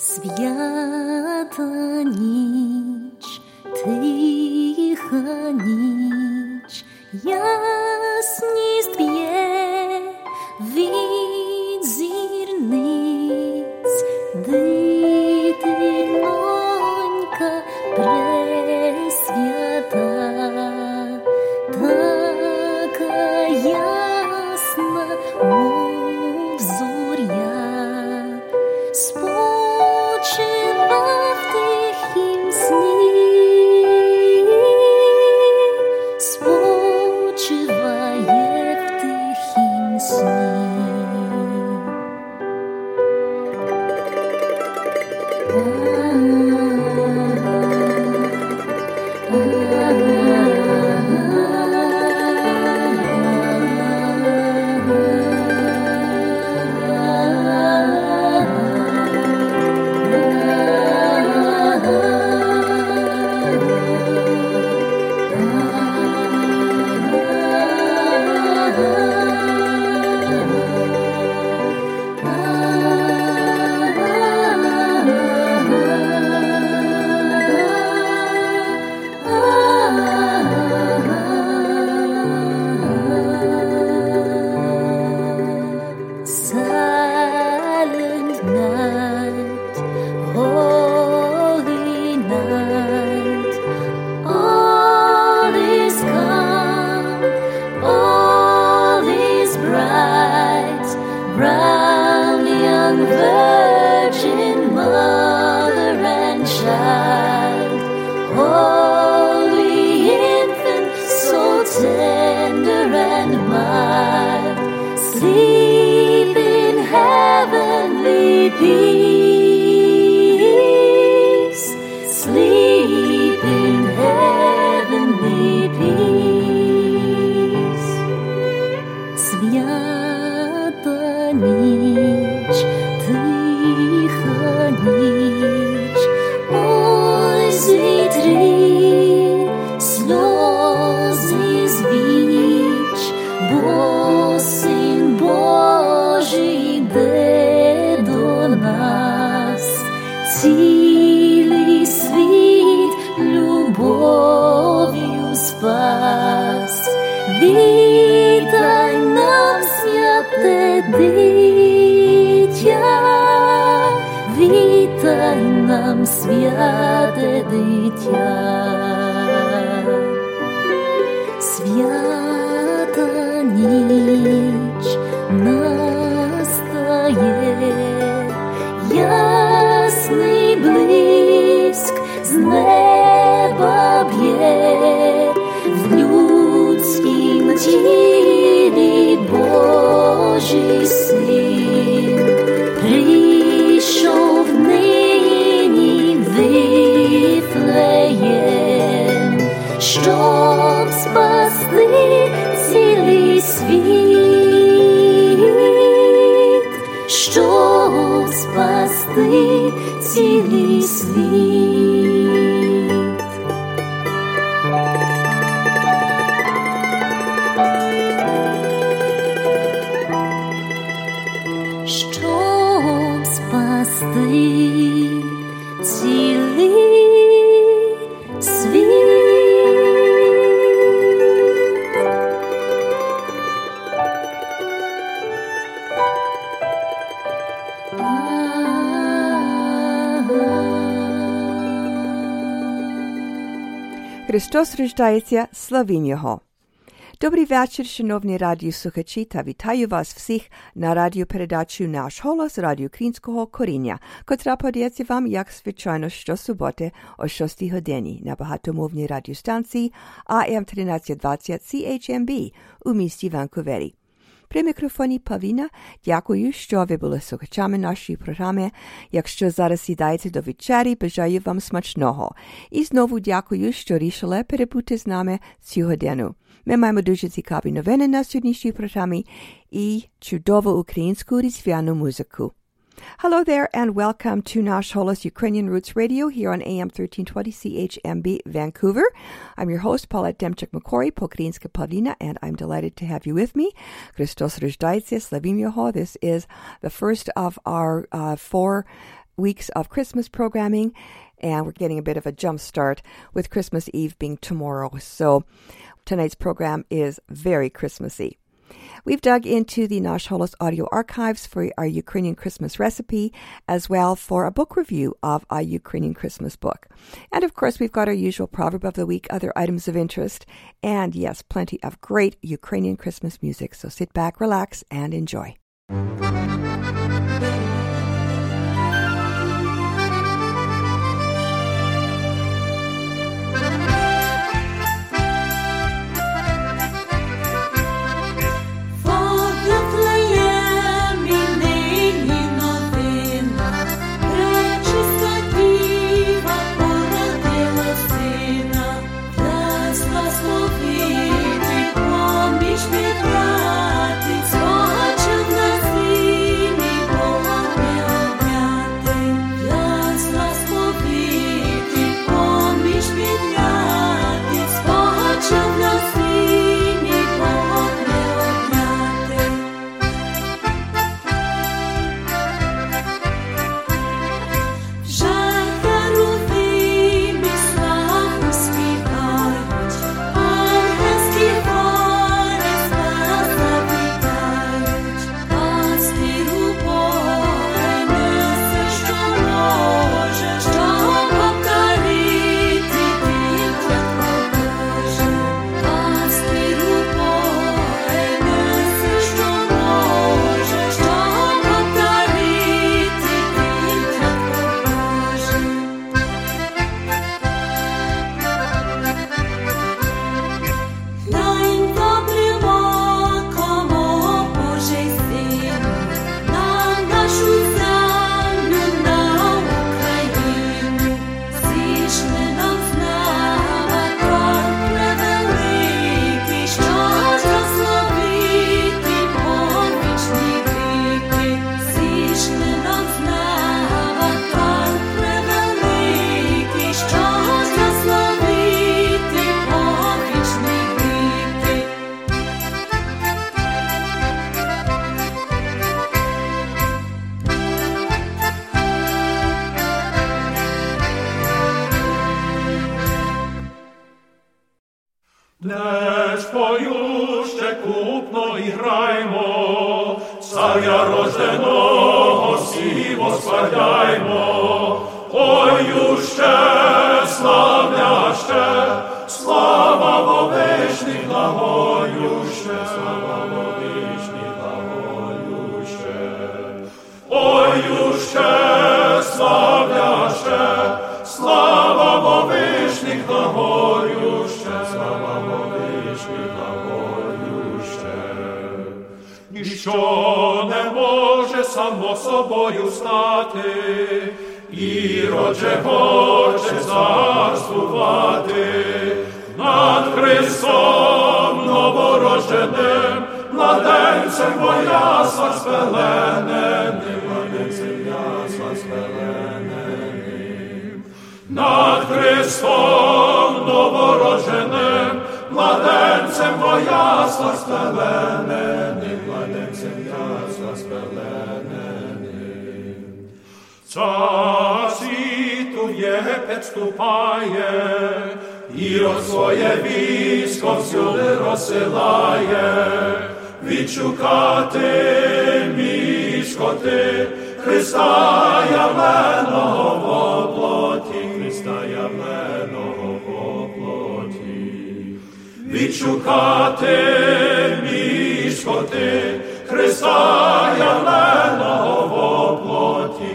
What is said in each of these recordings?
Свята ніч, тиха ніч, ясність heavenly Христос рождається, славім Його. Добрий вечір, шановні радіослухачі, та вітаю вас всіх на радіопередачу «Наш голос» радіо Українського коріння, котра подається вам, як звичайно, щосуботи о 6 годині на багатомовній радіостанції AM 1320 CHMB у місті Ванкувері. При мікрофоні Павіна дякую, що ви були слухачами нашої програми. Якщо зараз сідаєте до вечері, бажаю вам смачного. І знову дякую, що рішили перебути з нами цю годину. Ми маємо дуже цікаві новини на сьогоднішній програмі і чудову українську різдвяну музику. Hello there, and welcome to Nash Holos Ukrainian Roots Radio here on AM 1320 CHMB Vancouver. I'm your host, Paulette Demchuk MacQuarrie, Pokrinska Pavlina, and I'm delighted to have you with me. Christos Rizhdaitis, Slavim This is the first of our uh, four weeks of Christmas programming, and we're getting a bit of a jump start with Christmas Eve being tomorrow. So tonight's program is very Christmassy. We've dug into the Nash Holos audio archives for our Ukrainian Christmas recipe, as well for a book review of a Ukrainian Christmas book. And of course, we've got our usual proverb of the week, other items of interest, and yes, plenty of great Ukrainian Christmas music. So sit back, relax, and enjoy. Граймо, царя рожденого всі восхваляймо, ой юще, славляще, слава вовишній благоюще, слава вовишній благоюще, ой юще, славляще, слава вовишніх благоюще, слава вовишніх ніщо не може само собою стати, і родже хоче царствувати над Христом новороженим, младенцем моя спелененим, младенцем ясла спелененим, над Христом новороженим, младенцем моя спелененим. Час світу є, підступає, і от своє військо всюди розсилає, відшукати мішко ти, Христа явленого в плоті, Христа явленого в плоті, відшукати мішко ти, Христа явленого в плоті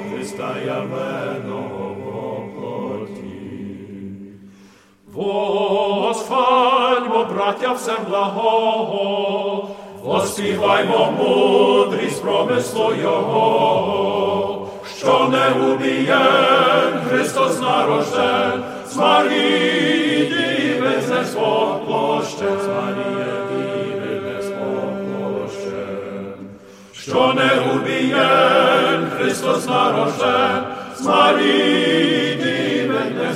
браття все благого, воспіваймо мудрість промислу Його, що не убієн Христос нарожден, з Марії діви не з Марії що не убієн Христос нарожден, з діви не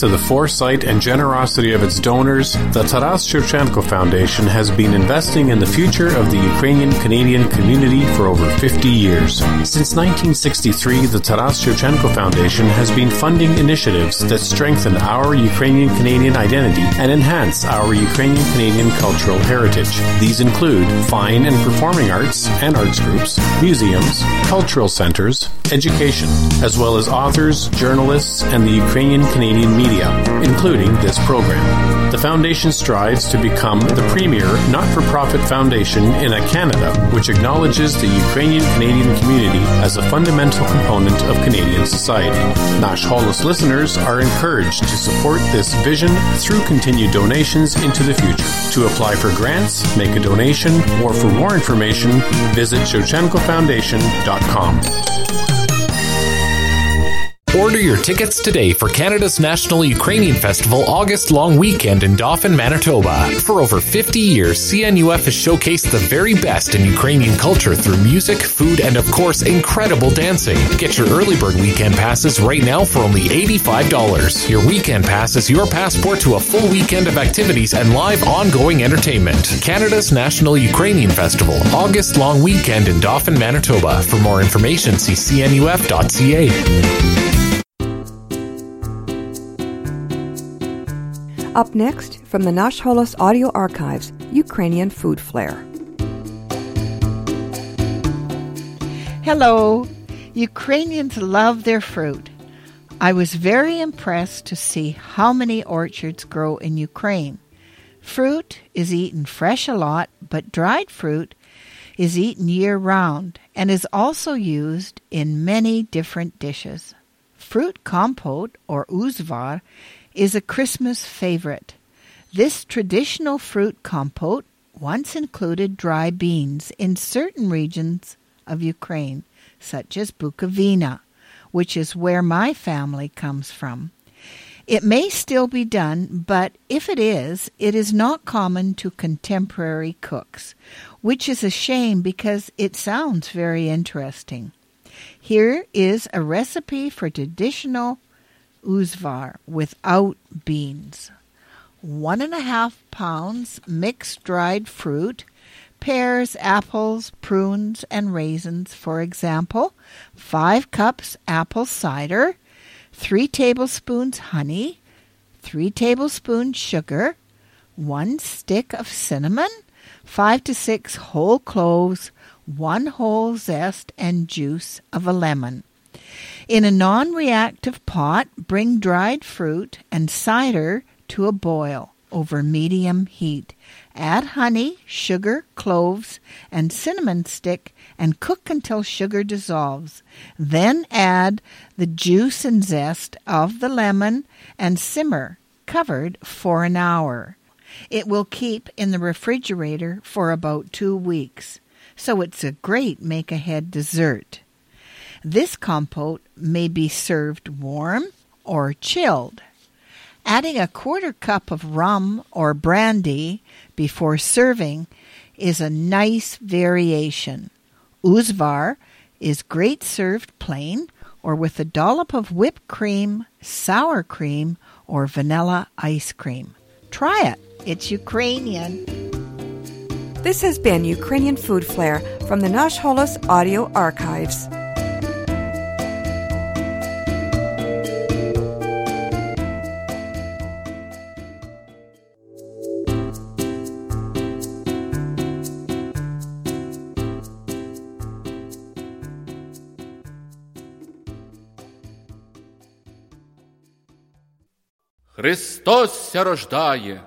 to the foresight and generosity of its donors, the Taras Shevchenko Foundation has been investing in the future of the Ukrainian Canadian community for over 50 years. Since 1963, the Taras Shevchenko Foundation has been funding initiatives that strengthen our Ukrainian Canadian identity and enhance our Ukrainian Canadian cultural heritage. These include fine and performing arts and arts groups, museums, cultural centers, education, as well as authors, journalists, and the Ukrainian Canadian media, including this program. The foundation strives to become the premier not for profit foundation in a Canada which acknowledges the Ukrainian Canadian community as a fundamental component of Canadian society. Nash Holos listeners are encouraged to support this vision through continued donations into the future. To apply for grants, make a donation, or for more information, visit ShevchenkoFoundation.com. Order your tickets today for Canada's National Ukrainian Festival August long weekend in Dauphin, Manitoba. For over 50 years, CNUF has showcased the very best in Ukrainian culture through music, food, and of course, incredible dancing. Get your early bird weekend passes right now for only $85. Your weekend pass is your passport to a full weekend of activities and live ongoing entertainment. Canada's National Ukrainian Festival, August long weekend in Dauphin, Manitoba. For more information, see cnuf.ca. Up next, from the Nash Holos audio archives, Ukrainian food flair. Hello. Ukrainians love their fruit. I was very impressed to see how many orchards grow in Ukraine. Fruit is eaten fresh a lot, but dried fruit is eaten year round and is also used in many different dishes. Fruit compote, or uzvar, is a Christmas favorite. This traditional fruit compote once included dry beans in certain regions of Ukraine, such as Bukovina, which is where my family comes from. It may still be done, but if it is, it is not common to contemporary cooks, which is a shame because it sounds very interesting. Here is a recipe for traditional uzvar without beans. One and a half pounds mixed dried fruit, pears, apples, prunes, and raisins, for example, five cups apple cider, three tablespoons honey, three tablespoons sugar, one stick of cinnamon, five to six whole cloves, one whole zest and juice of a lemon. In a non reactive pot, bring dried fruit and cider to a boil over medium heat. Add honey, sugar, cloves, and cinnamon stick and cook until sugar dissolves. Then add the juice and zest of the lemon and simmer, covered for an hour. It will keep in the refrigerator for about two weeks, so it's a great make ahead dessert. This compote may be served warm or chilled. Adding a quarter cup of rum or brandy before serving is a nice variation. Uzvar is great served plain or with a dollop of whipped cream, sour cream, or vanilla ice cream. Try it. It's Ukrainian. This has been Ukrainian Food Flair from the Nash Holos Audio Archives. Христос ся рождає.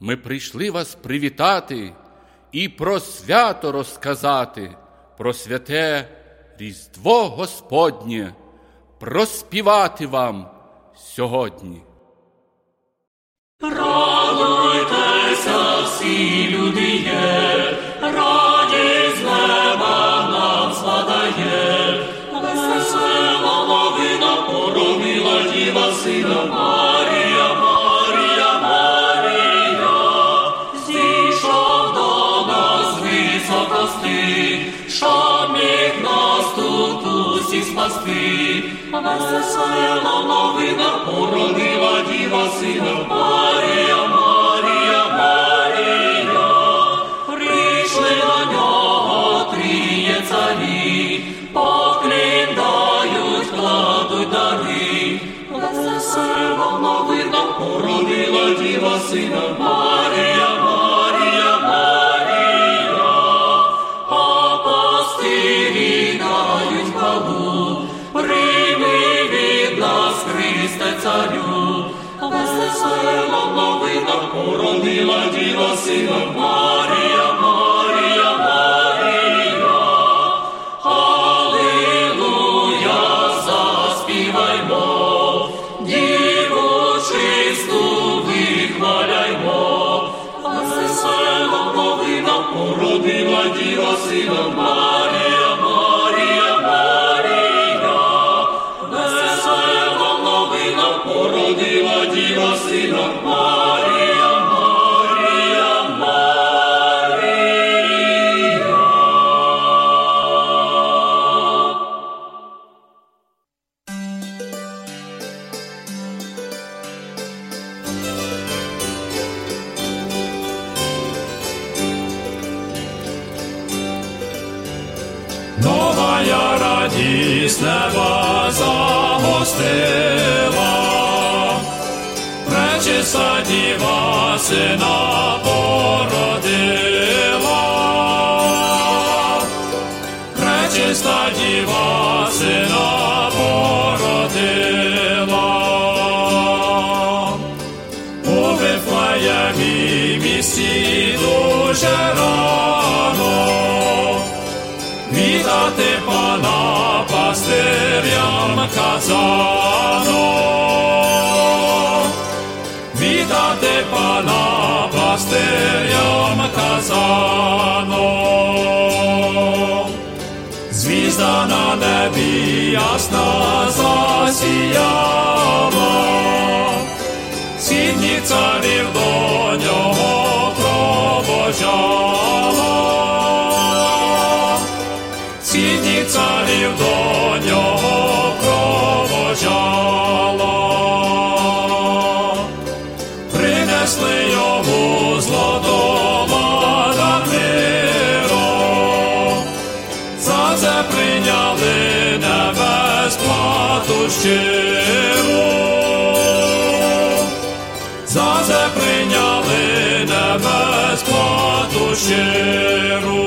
Ми прийшли вас привітати і про свято розказати, про святе Різдво Господнє, проспівати вам сьогодні. Радуйтеся, всі люди є, усіх спасти. Весела новина породила діва сина Марія, Марія, Марія. Прийшли до нього тріє царі, поклін дають, кладуть дари. Весела новина породила діва сина Марія, новина породила діва сина Марія, Марія, Марія. Алілуя, заспіваймо, діву чисту вихваляймо. Весела новина породила діва сина Марія, Марія, Марія. Весела новина породила діва сина Марія, snow. щиро, за це прийняли небезплату щиру.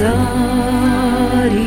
sorry.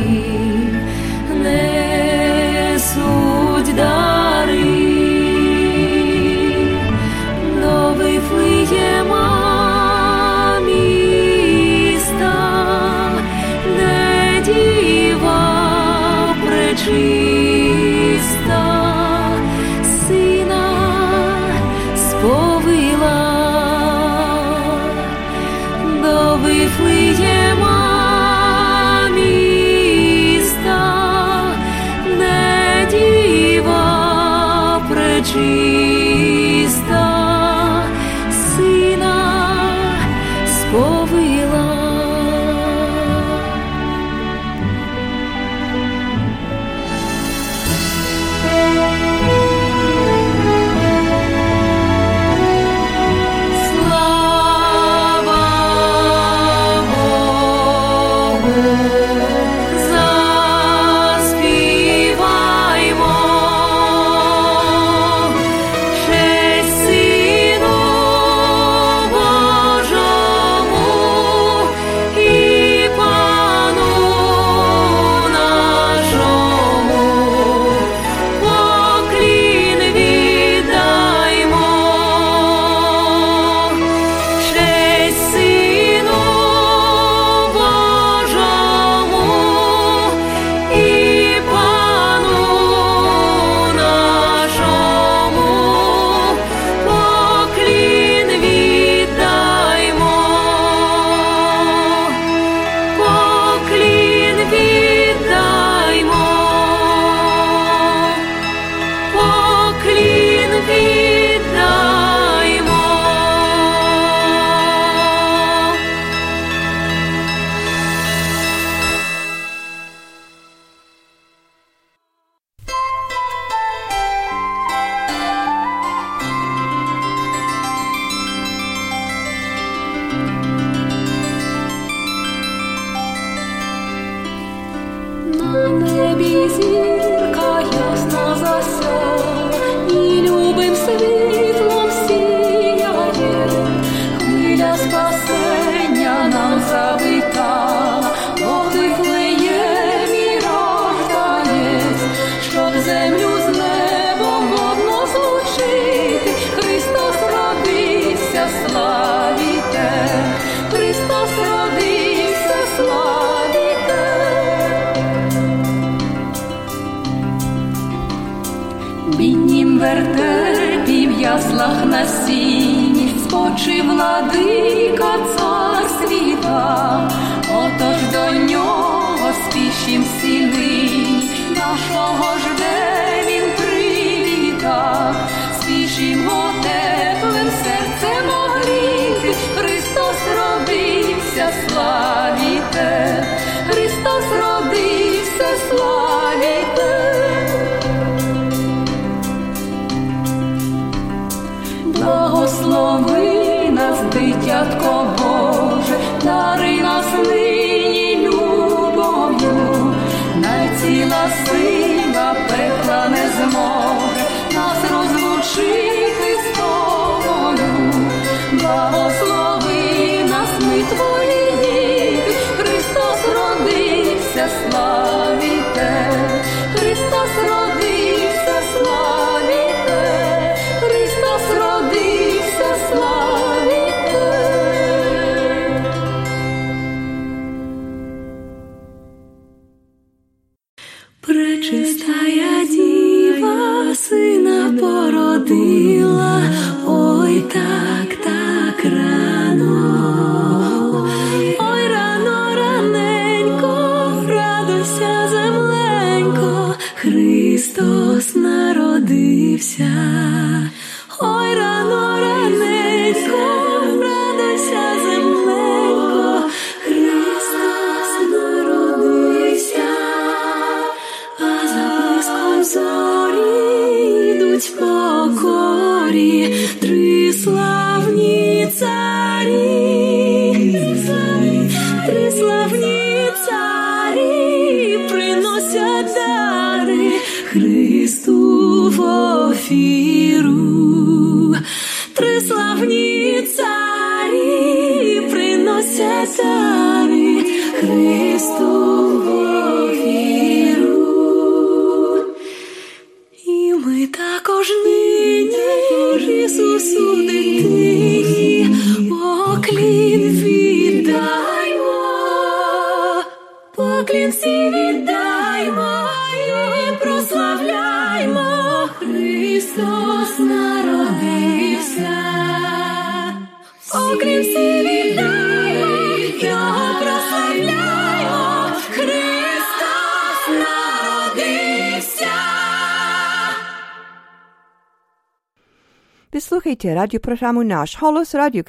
Radioprogramu Naš holos Radio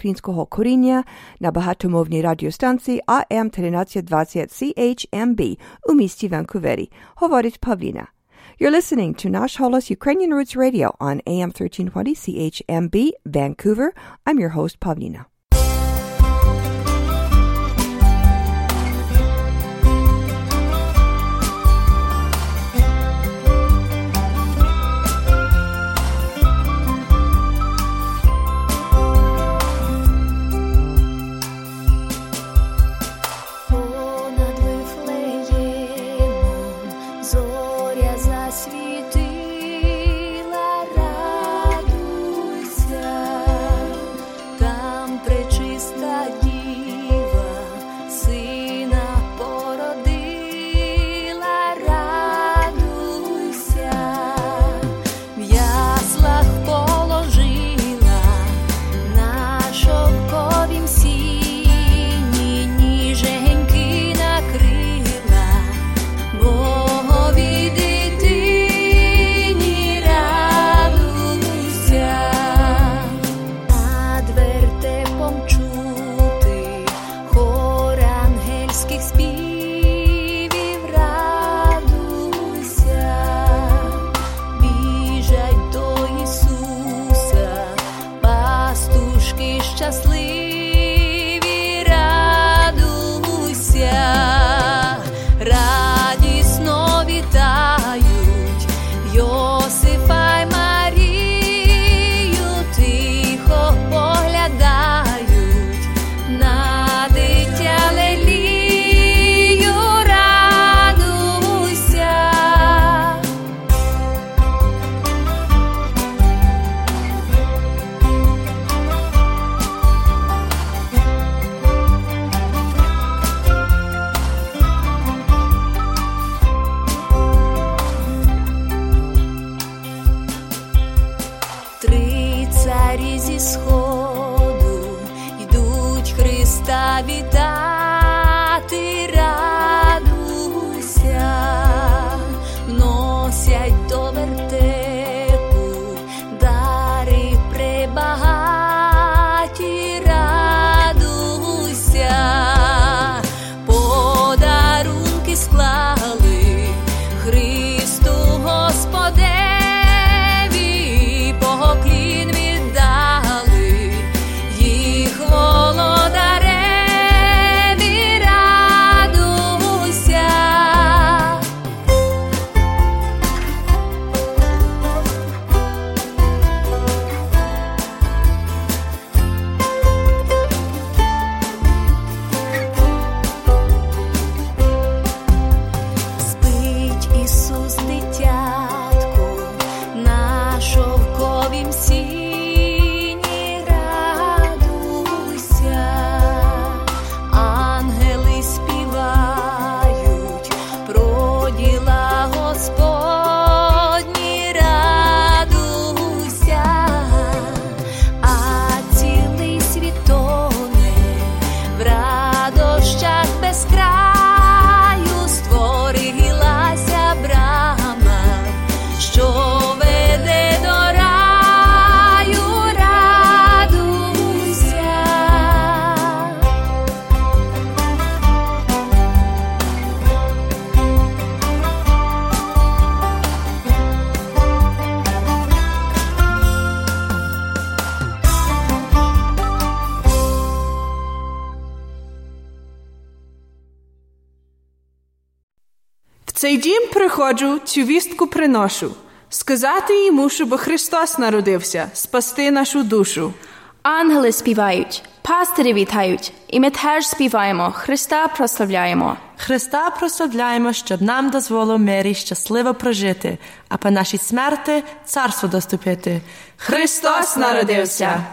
na AM 1320 CHMB u Vancouveri. Hovorit Pavlina. You're listening to Nash Holos Ukrainian Roots Radio on AM 1320 CHMB, Vancouver. I'm your host, Pavlina. цей дім приходжу, цю вістку приношу, сказати йому, щоб Христос народився, спасти нашу душу. Ангели співають, пастирі вітають, і ми теж співаємо, Христа прославляємо. Христа прославляємо, щоб нам дозволо мирі щасливо прожити, а по нашій смерти царство доступити. Христос народився.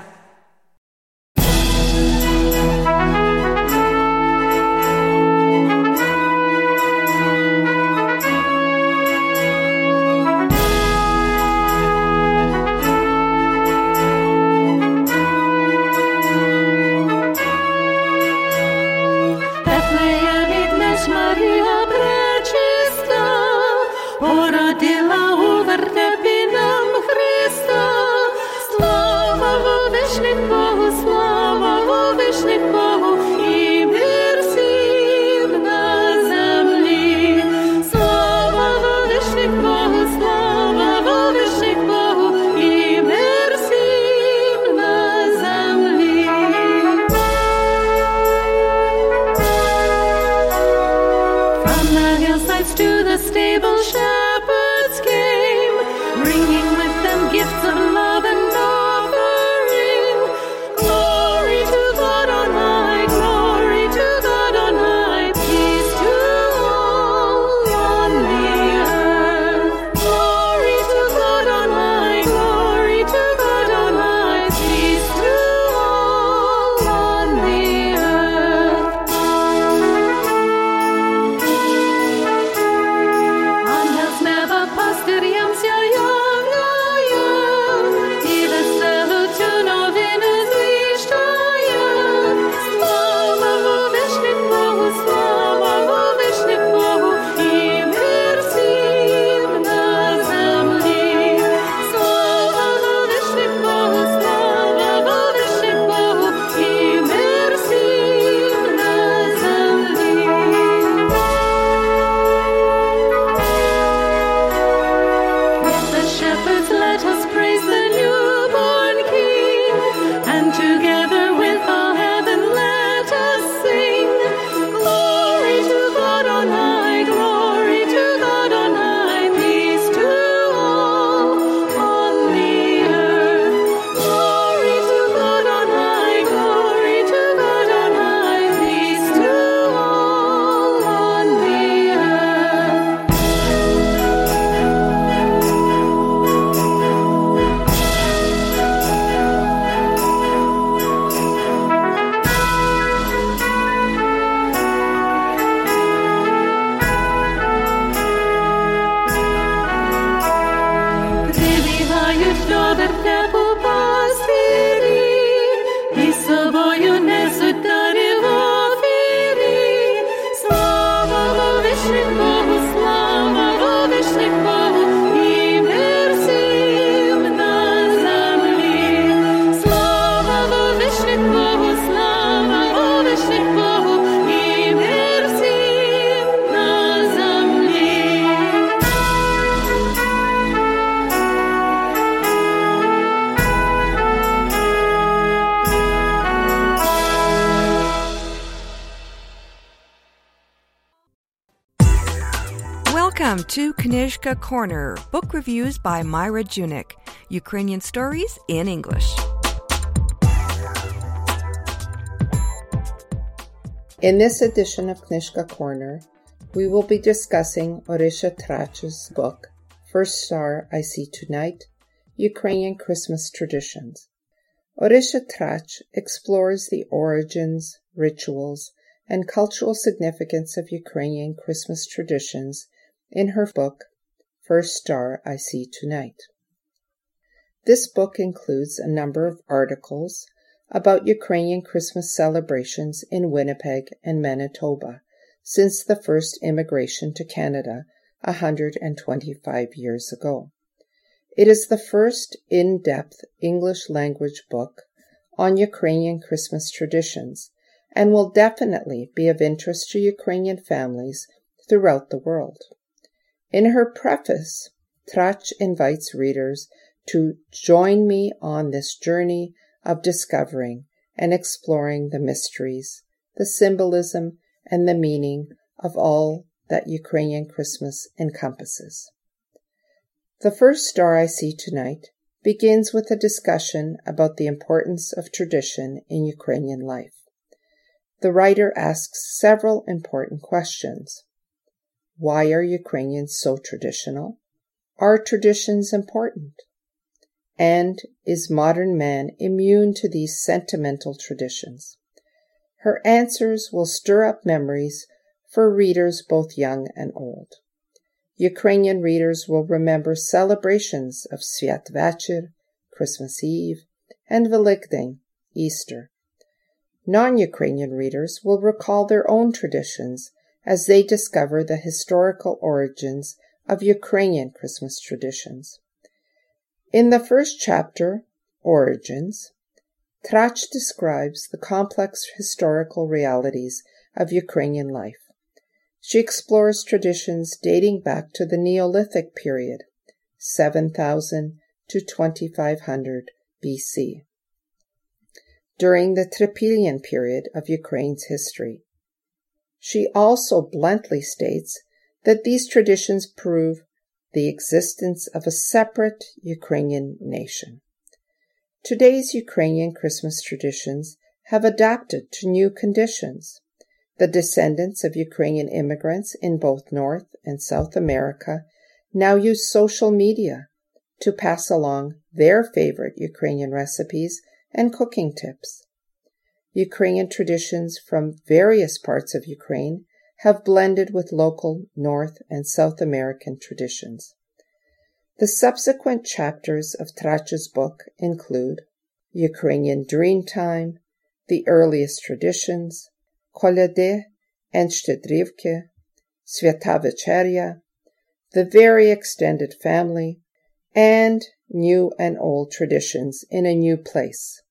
To Knizhka Corner, book reviews by Myra Junyk, Ukrainian stories in English. In this edition of Knizhka Corner, we will be discussing Orysia Tracz's book, First Star I See Tonight Ukrainian Christmas Traditions. Orysia Tracz explores the origins, rituals, and cultural significance of Ukrainian Christmas traditions in her book, First Star I See Tonight. This book includes a number of articles about Ukrainian Christmas celebrations in Winnipeg and Manitoba since the first immigration to Canada 125 years ago. It is the first in depth English language book on Ukrainian Christmas traditions and will definitely be of interest to Ukrainian families throughout the world. In her preface, Tracz invites readers to join me on this journey of discovering and exploring the mysteries, the symbolism, and the meaning of all that Ukrainian Christmas encompasses. The first star I see tonight begins with a discussion about the importance of tradition in Ukrainian life. The writer asks several important questions. Why are Ukrainians so traditional? Are traditions important? And is modern man immune to these sentimental traditions? Her answers will stir up memories for readers both young and old. Ukrainian readers will remember celebrations of Sviatvacher, Christmas Eve, and Velykden, Easter. Non-Ukrainian readers will recall their own traditions as they discover the historical origins of Ukrainian Christmas traditions. In the first chapter, Origins, Tracz describes the complex historical realities of Ukrainian life. She explores traditions dating back to the Neolithic period, 7000 to 2500 BC, during the Trypillian period of Ukraine's history. She also bluntly states that these traditions prove the existence of a separate Ukrainian nation. Today's Ukrainian Christmas traditions have adapted to new conditions. The descendants of Ukrainian immigrants in both North and South America now use social media to pass along their favorite Ukrainian recipes and cooking tips. Ukrainian traditions from various parts of Ukraine have blended with local North and South American traditions. The subsequent chapters of Tracz's book include Ukrainian Dreamtime, the earliest traditions, Kolyady and Shchedrivky, Sveta the very extended family, and new and old traditions in a new place.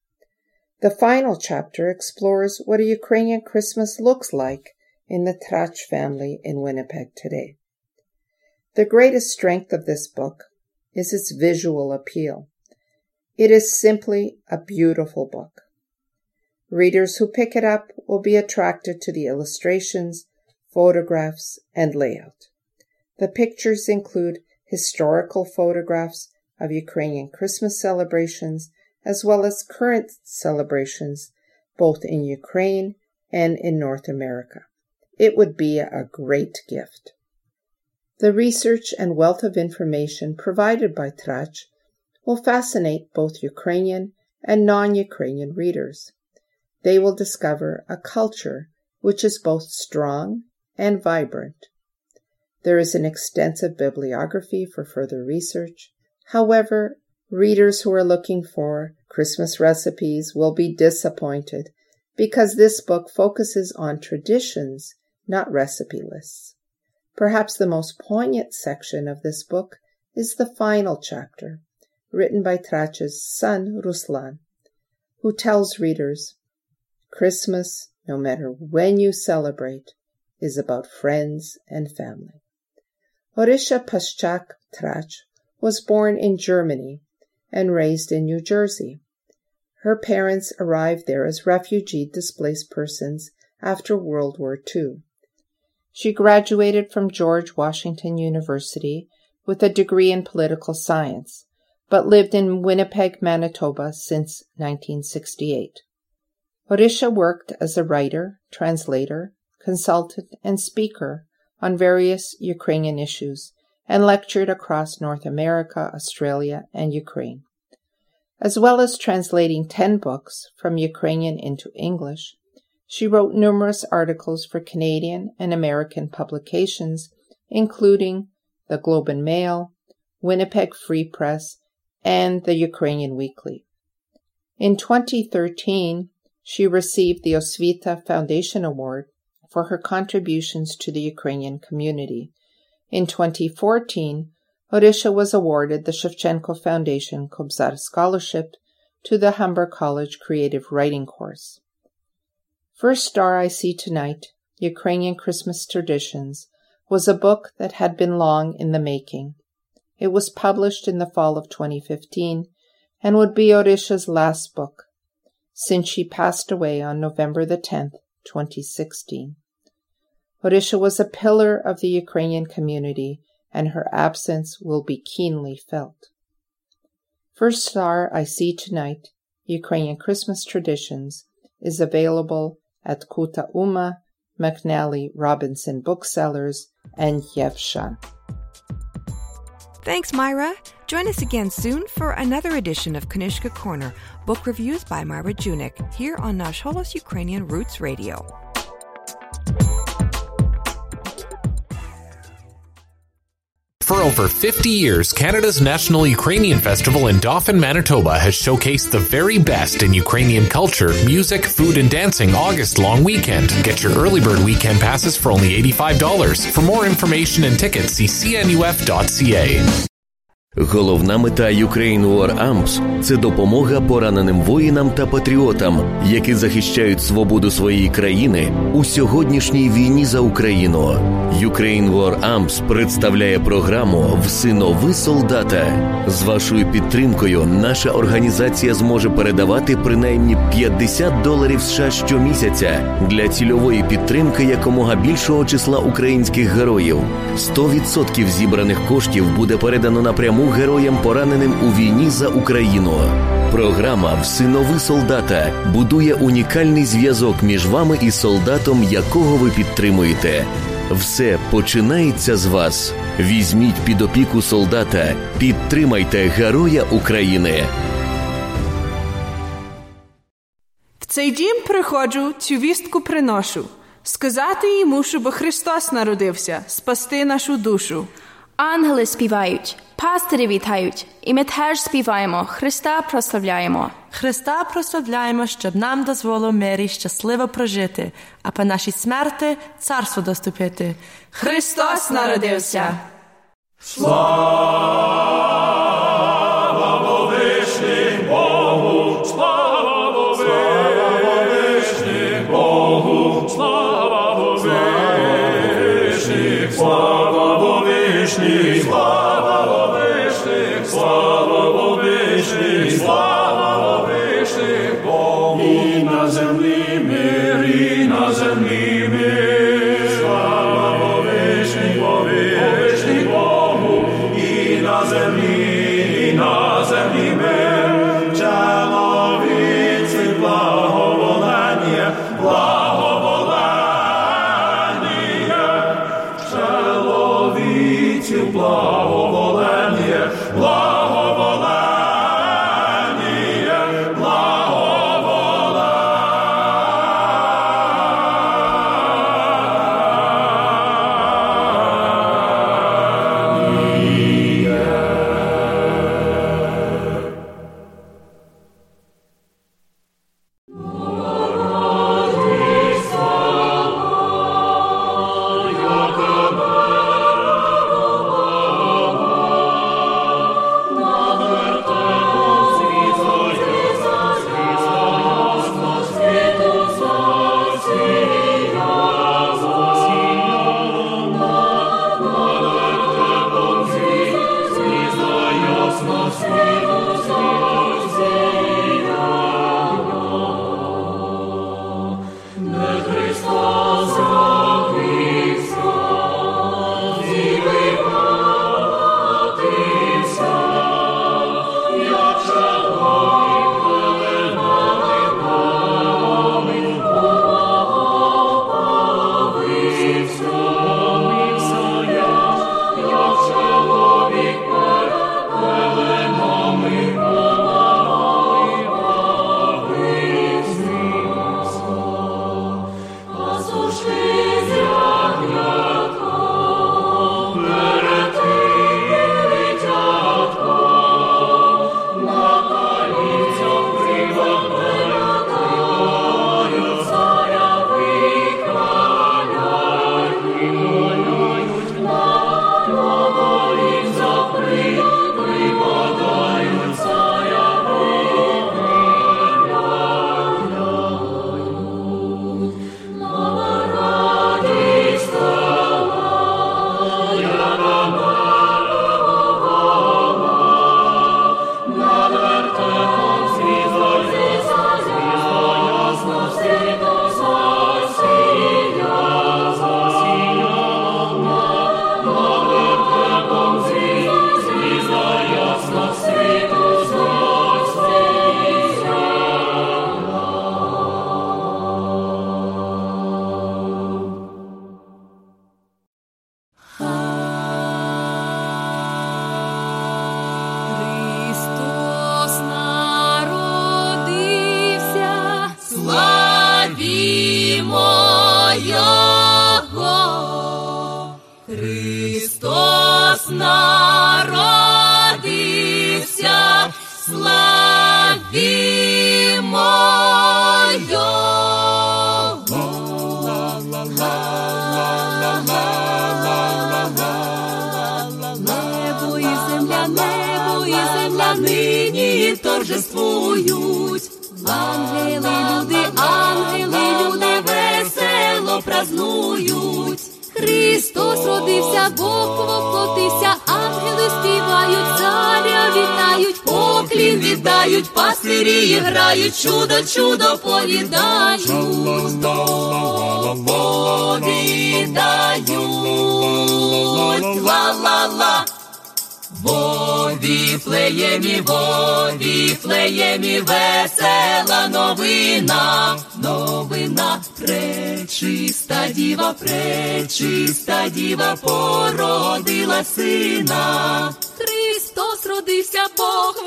The final chapter explores what a Ukrainian Christmas looks like in the Tracz family in Winnipeg today. The greatest strength of this book is its visual appeal. It is simply a beautiful book. Readers who pick it up will be attracted to the illustrations, photographs, and layout. The pictures include historical photographs of Ukrainian Christmas celebrations as well as current celebrations both in Ukraine and in North America. It would be a great gift. The research and wealth of information provided by Tracz will fascinate both Ukrainian and non-Ukrainian readers. They will discover a culture which is both strong and vibrant. There is an extensive bibliography for further research. However, readers who are looking for Christmas recipes will be disappointed because this book focuses on traditions not recipe lists. Perhaps the most poignant section of this book is the final chapter, written by Tracz's son, Ruslan, who tells readers Christmas, no matter when you celebrate, is about friends and family. Orysia Paszczak Tracz was born in Germany and raised in New Jersey. Her parents arrived there as refugee displaced persons after World War II. She graduated from George Washington University with a degree in political science, but lived in Winnipeg, Manitoba since 1968. Orysia worked as a writer, translator, consultant, and speaker on various Ukrainian issues and lectured across North America, Australia, and Ukraine. As well as translating 10 books from Ukrainian into English, she wrote numerous articles for Canadian and American publications, including the Globe and Mail, Winnipeg Free Press, and the Ukrainian Weekly. In 2013, she received the Osvita Foundation Award for her contributions to the Ukrainian community. In 2014, Orysia was awarded the Shevchenko Foundation Kobzar Scholarship to the Humber College Creative Writing course. First Star I See Tonight, Ukrainian Christmas Traditions, was a book that had been long in the making. It was published in the fall of 2015 and would be Orysia's last book, since she passed away on November the 10th, 2016. Orysia was a pillar of the Ukrainian community, and her absence will be keenly felt. First Star I See Tonight, Ukrainian Christmas Traditions, is available at Kuta Uma, McNally Robinson Booksellers, and Yevshan. Thanks, Myra. Join us again soon for another edition of Knizhka Corner, book reviews by Myra Junyk, here on Nash Holos Ukrainian Roots Radio. For over 50 years, Canada's National Ukrainian Festival in Dauphin, Manitoba has showcased the very best in Ukrainian culture, music, food, and dancing August long weekend. Get your early bird weekend passes for only $85. For more information and tickets, see cnuf.ca. Головна мета Ukraine War Amps – це допомога пораненим воїнам та патріотам, які захищають свободу своєї країни у сьогоднішній війні за Україну. Ukraine War Amps представляє програму «Всинови солдата». З вашою підтримкою наша організація зможе передавати принаймні 50 доларів США щомісяця для цільової підтримки якомога більшого числа українських героїв. 100% зібраних коштів буде передано напряму героям, пораненим у війні за Україну. Програма Всинови солдата будує унікальний зв'язок між вами і солдатом, якого ви підтримуєте. Все починається з вас. Візьміть під опіку солдата, підтримайте героя України. В цей дім приходжу, цю вістку приношу. Сказати йому, щоб Христос народився, спасти нашу душу. Ангели співають, пастирі вітають, і ми теж співаємо, Христа прославляємо. Христа прославляємо, щоб нам дозволо мирі щасливо прожити, а по нашій смерти царство доступити. Христос народився! Слава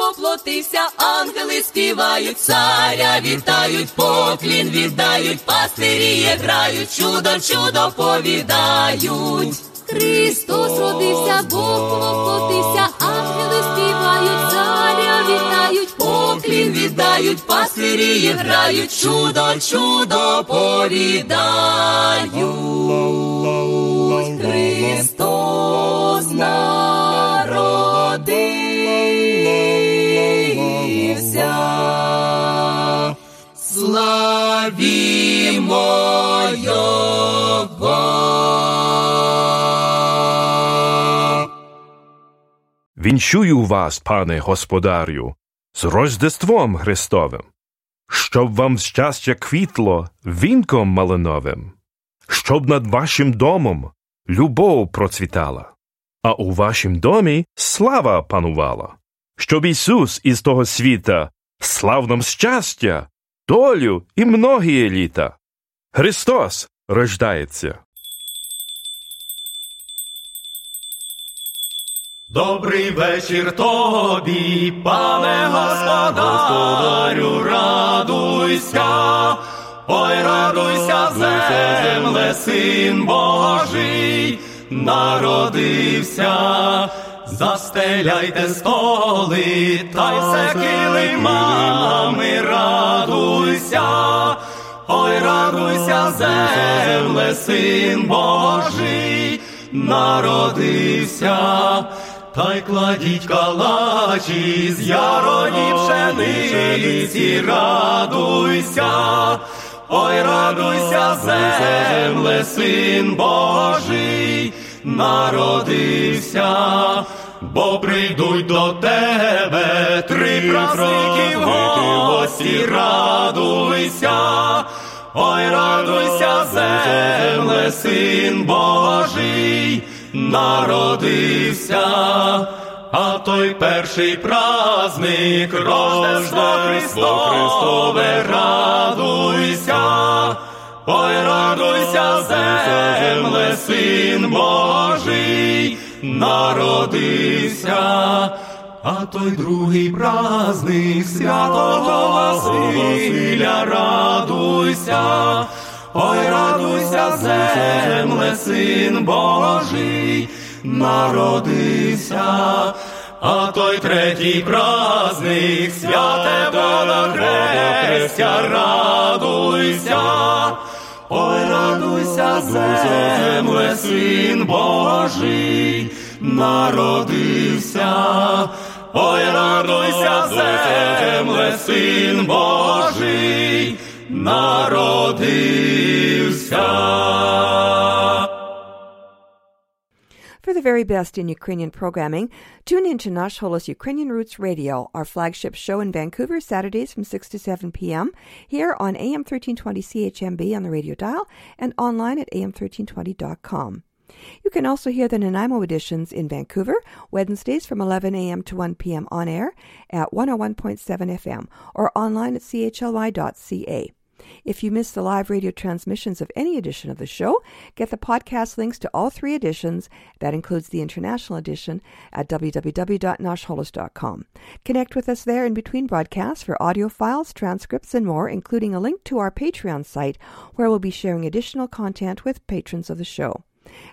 воплотився, ангели співають, царя вітають, поклін віддають, пастирі грають, чудо, чудо повідають. Христос родився, Бог воплотився, ангели співають, царя вітають, поклін віддають, пастирі грають, чудо, чудо повідають. Христос народився. Славімо Його. Вінчую вас, пане господарю, з Рождеством Христовим, щоб вам щастя квітло вінком малиновим, щоб над вашим домом любов процвітала, а у вашім домі слава панувала, щоб Ісус із того світа слав нам щастя, долю і многії літа. Христос рождається. Добрий вечір тобі, пане господарю, радуйся, ой, радуйся, земле, син Божий, народився, застеляйте столи, та й все килимами, радуйся, ой, радуйся, земле, син Божий, народився. Та й кладіть калачі з яроні пшениці, радуйся, ой, радуйся, земле, син Божий, народився, бо прийдуть до тебе три праздники в гості, радуйся, ой, радуйся, земле, син Божий народився, а той перший праздник Рождество Христове, радуйся, ой, радуйся, земле, син Божий, народився. А той другий праздник святого Василя, радуйся, ой, радуйся, земле, син Божий, народився, а той третій праздник святе Водохрестя, радуйся, ой, радуйся, земле, син Божий, народився, ой, радуйся, земле, син Божий, народився. The very best in Ukrainian programming, tune in to Nash Holos Ukrainian Roots Radio, our flagship show in Vancouver, Saturdays from 6 to 7 p.m., here on AM 1320 CHMB on the radio dial and online at am1320.com. You can also hear the Nanaimo editions in Vancouver, Wednesdays from 11 a.m. to 1 p.m. on air at 101.7 FM or online at chly.ca. If you missed the live radio transmissions of any edition of the show, get the podcast links to all three editions, that includes the international edition, at www.nashholos.com. Connect with us there in between broadcasts for audio files, transcripts, and more, including a link to our Patreon site, where we'll be sharing additional content with patrons of the show.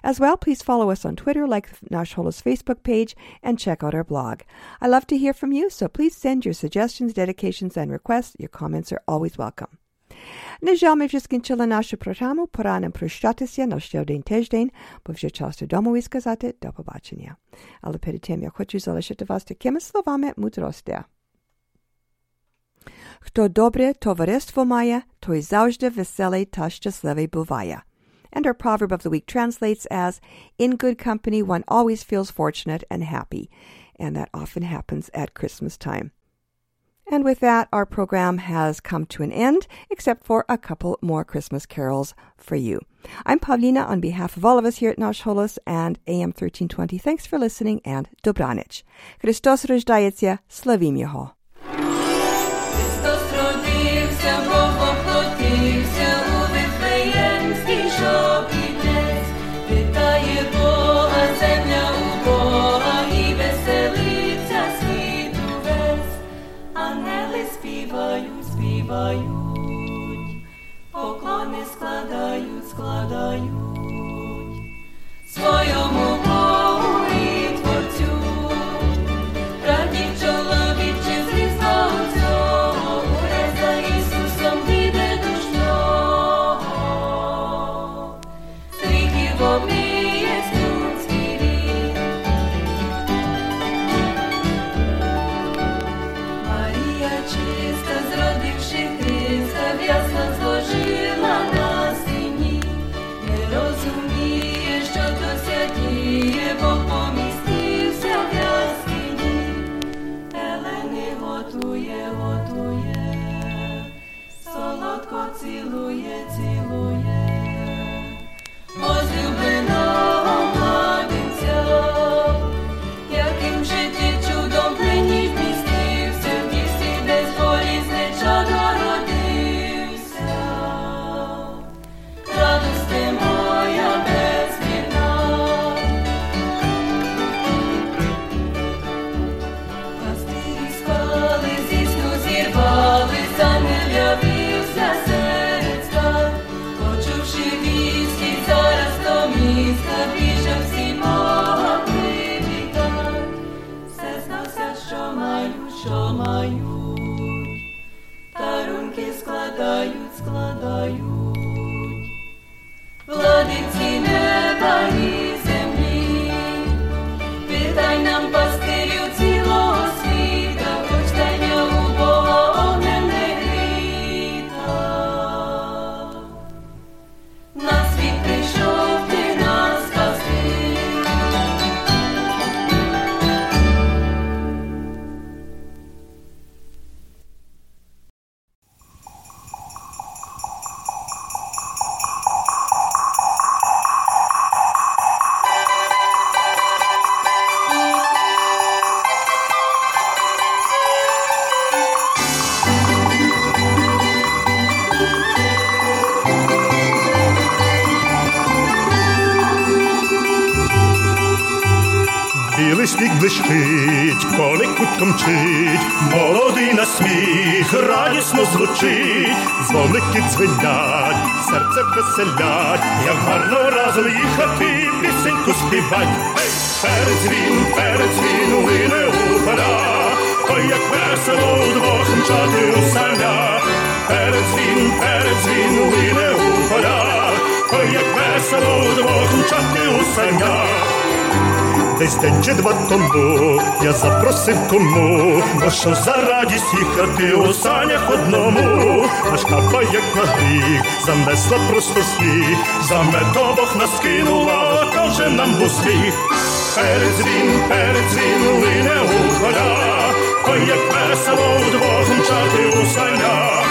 As well, please follow us on Twitter, like Nash Holos Facebook page, and check out our blog. I love to hear from you, so please send your suggestions, dedications, and requests. Your comments are always welcome. На жаль, ми вже скінчили нашу програму. Пора нам прощатися на ще один тиждень, бо вже час додому і сказати до побачення. Але перед тим я хочу залишити вас такими словами мудрості. Хто добре товариство має, той завжди веселий та щасливий буває. And our proverb of the week translates as In good company, one always feels fortunate and happy. And that often happens at Christmas time. And with that, our program has come to an end, except for a couple more Christmas carols for you. I'm Pavlina on behalf of all of us here at Nash Holos and AM 1320. Thanks for listening and Dobranich. Christos рождається, славім Його. Співають, поклони складають, складають сміх радісно звучить, дзвоники дзвенять, серце веселять, як гарно разом їхати, пісеньку співать. Ей, передзвін, передзвін, лине у поля, ой, як весело удвох мчати у санях. Передзвін, передзвін, лине у поля, ой, як весело удвох мчати у санях. Десь день чи два тому я запросив кому, бо що за радість їхати у санях одному, аж капа, як на гріх, занесла просто сніг, за медовох нас кинула, вже нам був сміх. Передзвін, передзвін, лине у поля, ой, як весело вдвох мчати у санях.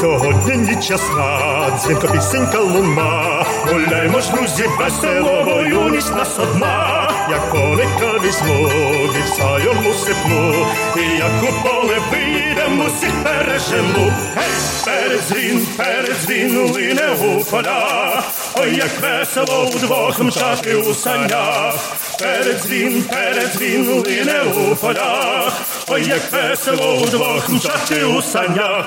Сьогодні ніч ясна, пісенька луна, гуляймо ж, друзі, весело, бо юність нас одна. як коника візьму, вівса йому сипну, і як у поле вийдем, усіх пережену. Гей, передзвін, передзвін, лине у поля, ой, як весело удвох мчати у санях. Передзвін, передзвін, лине у полях, ой, як весело удвох мчати у санях.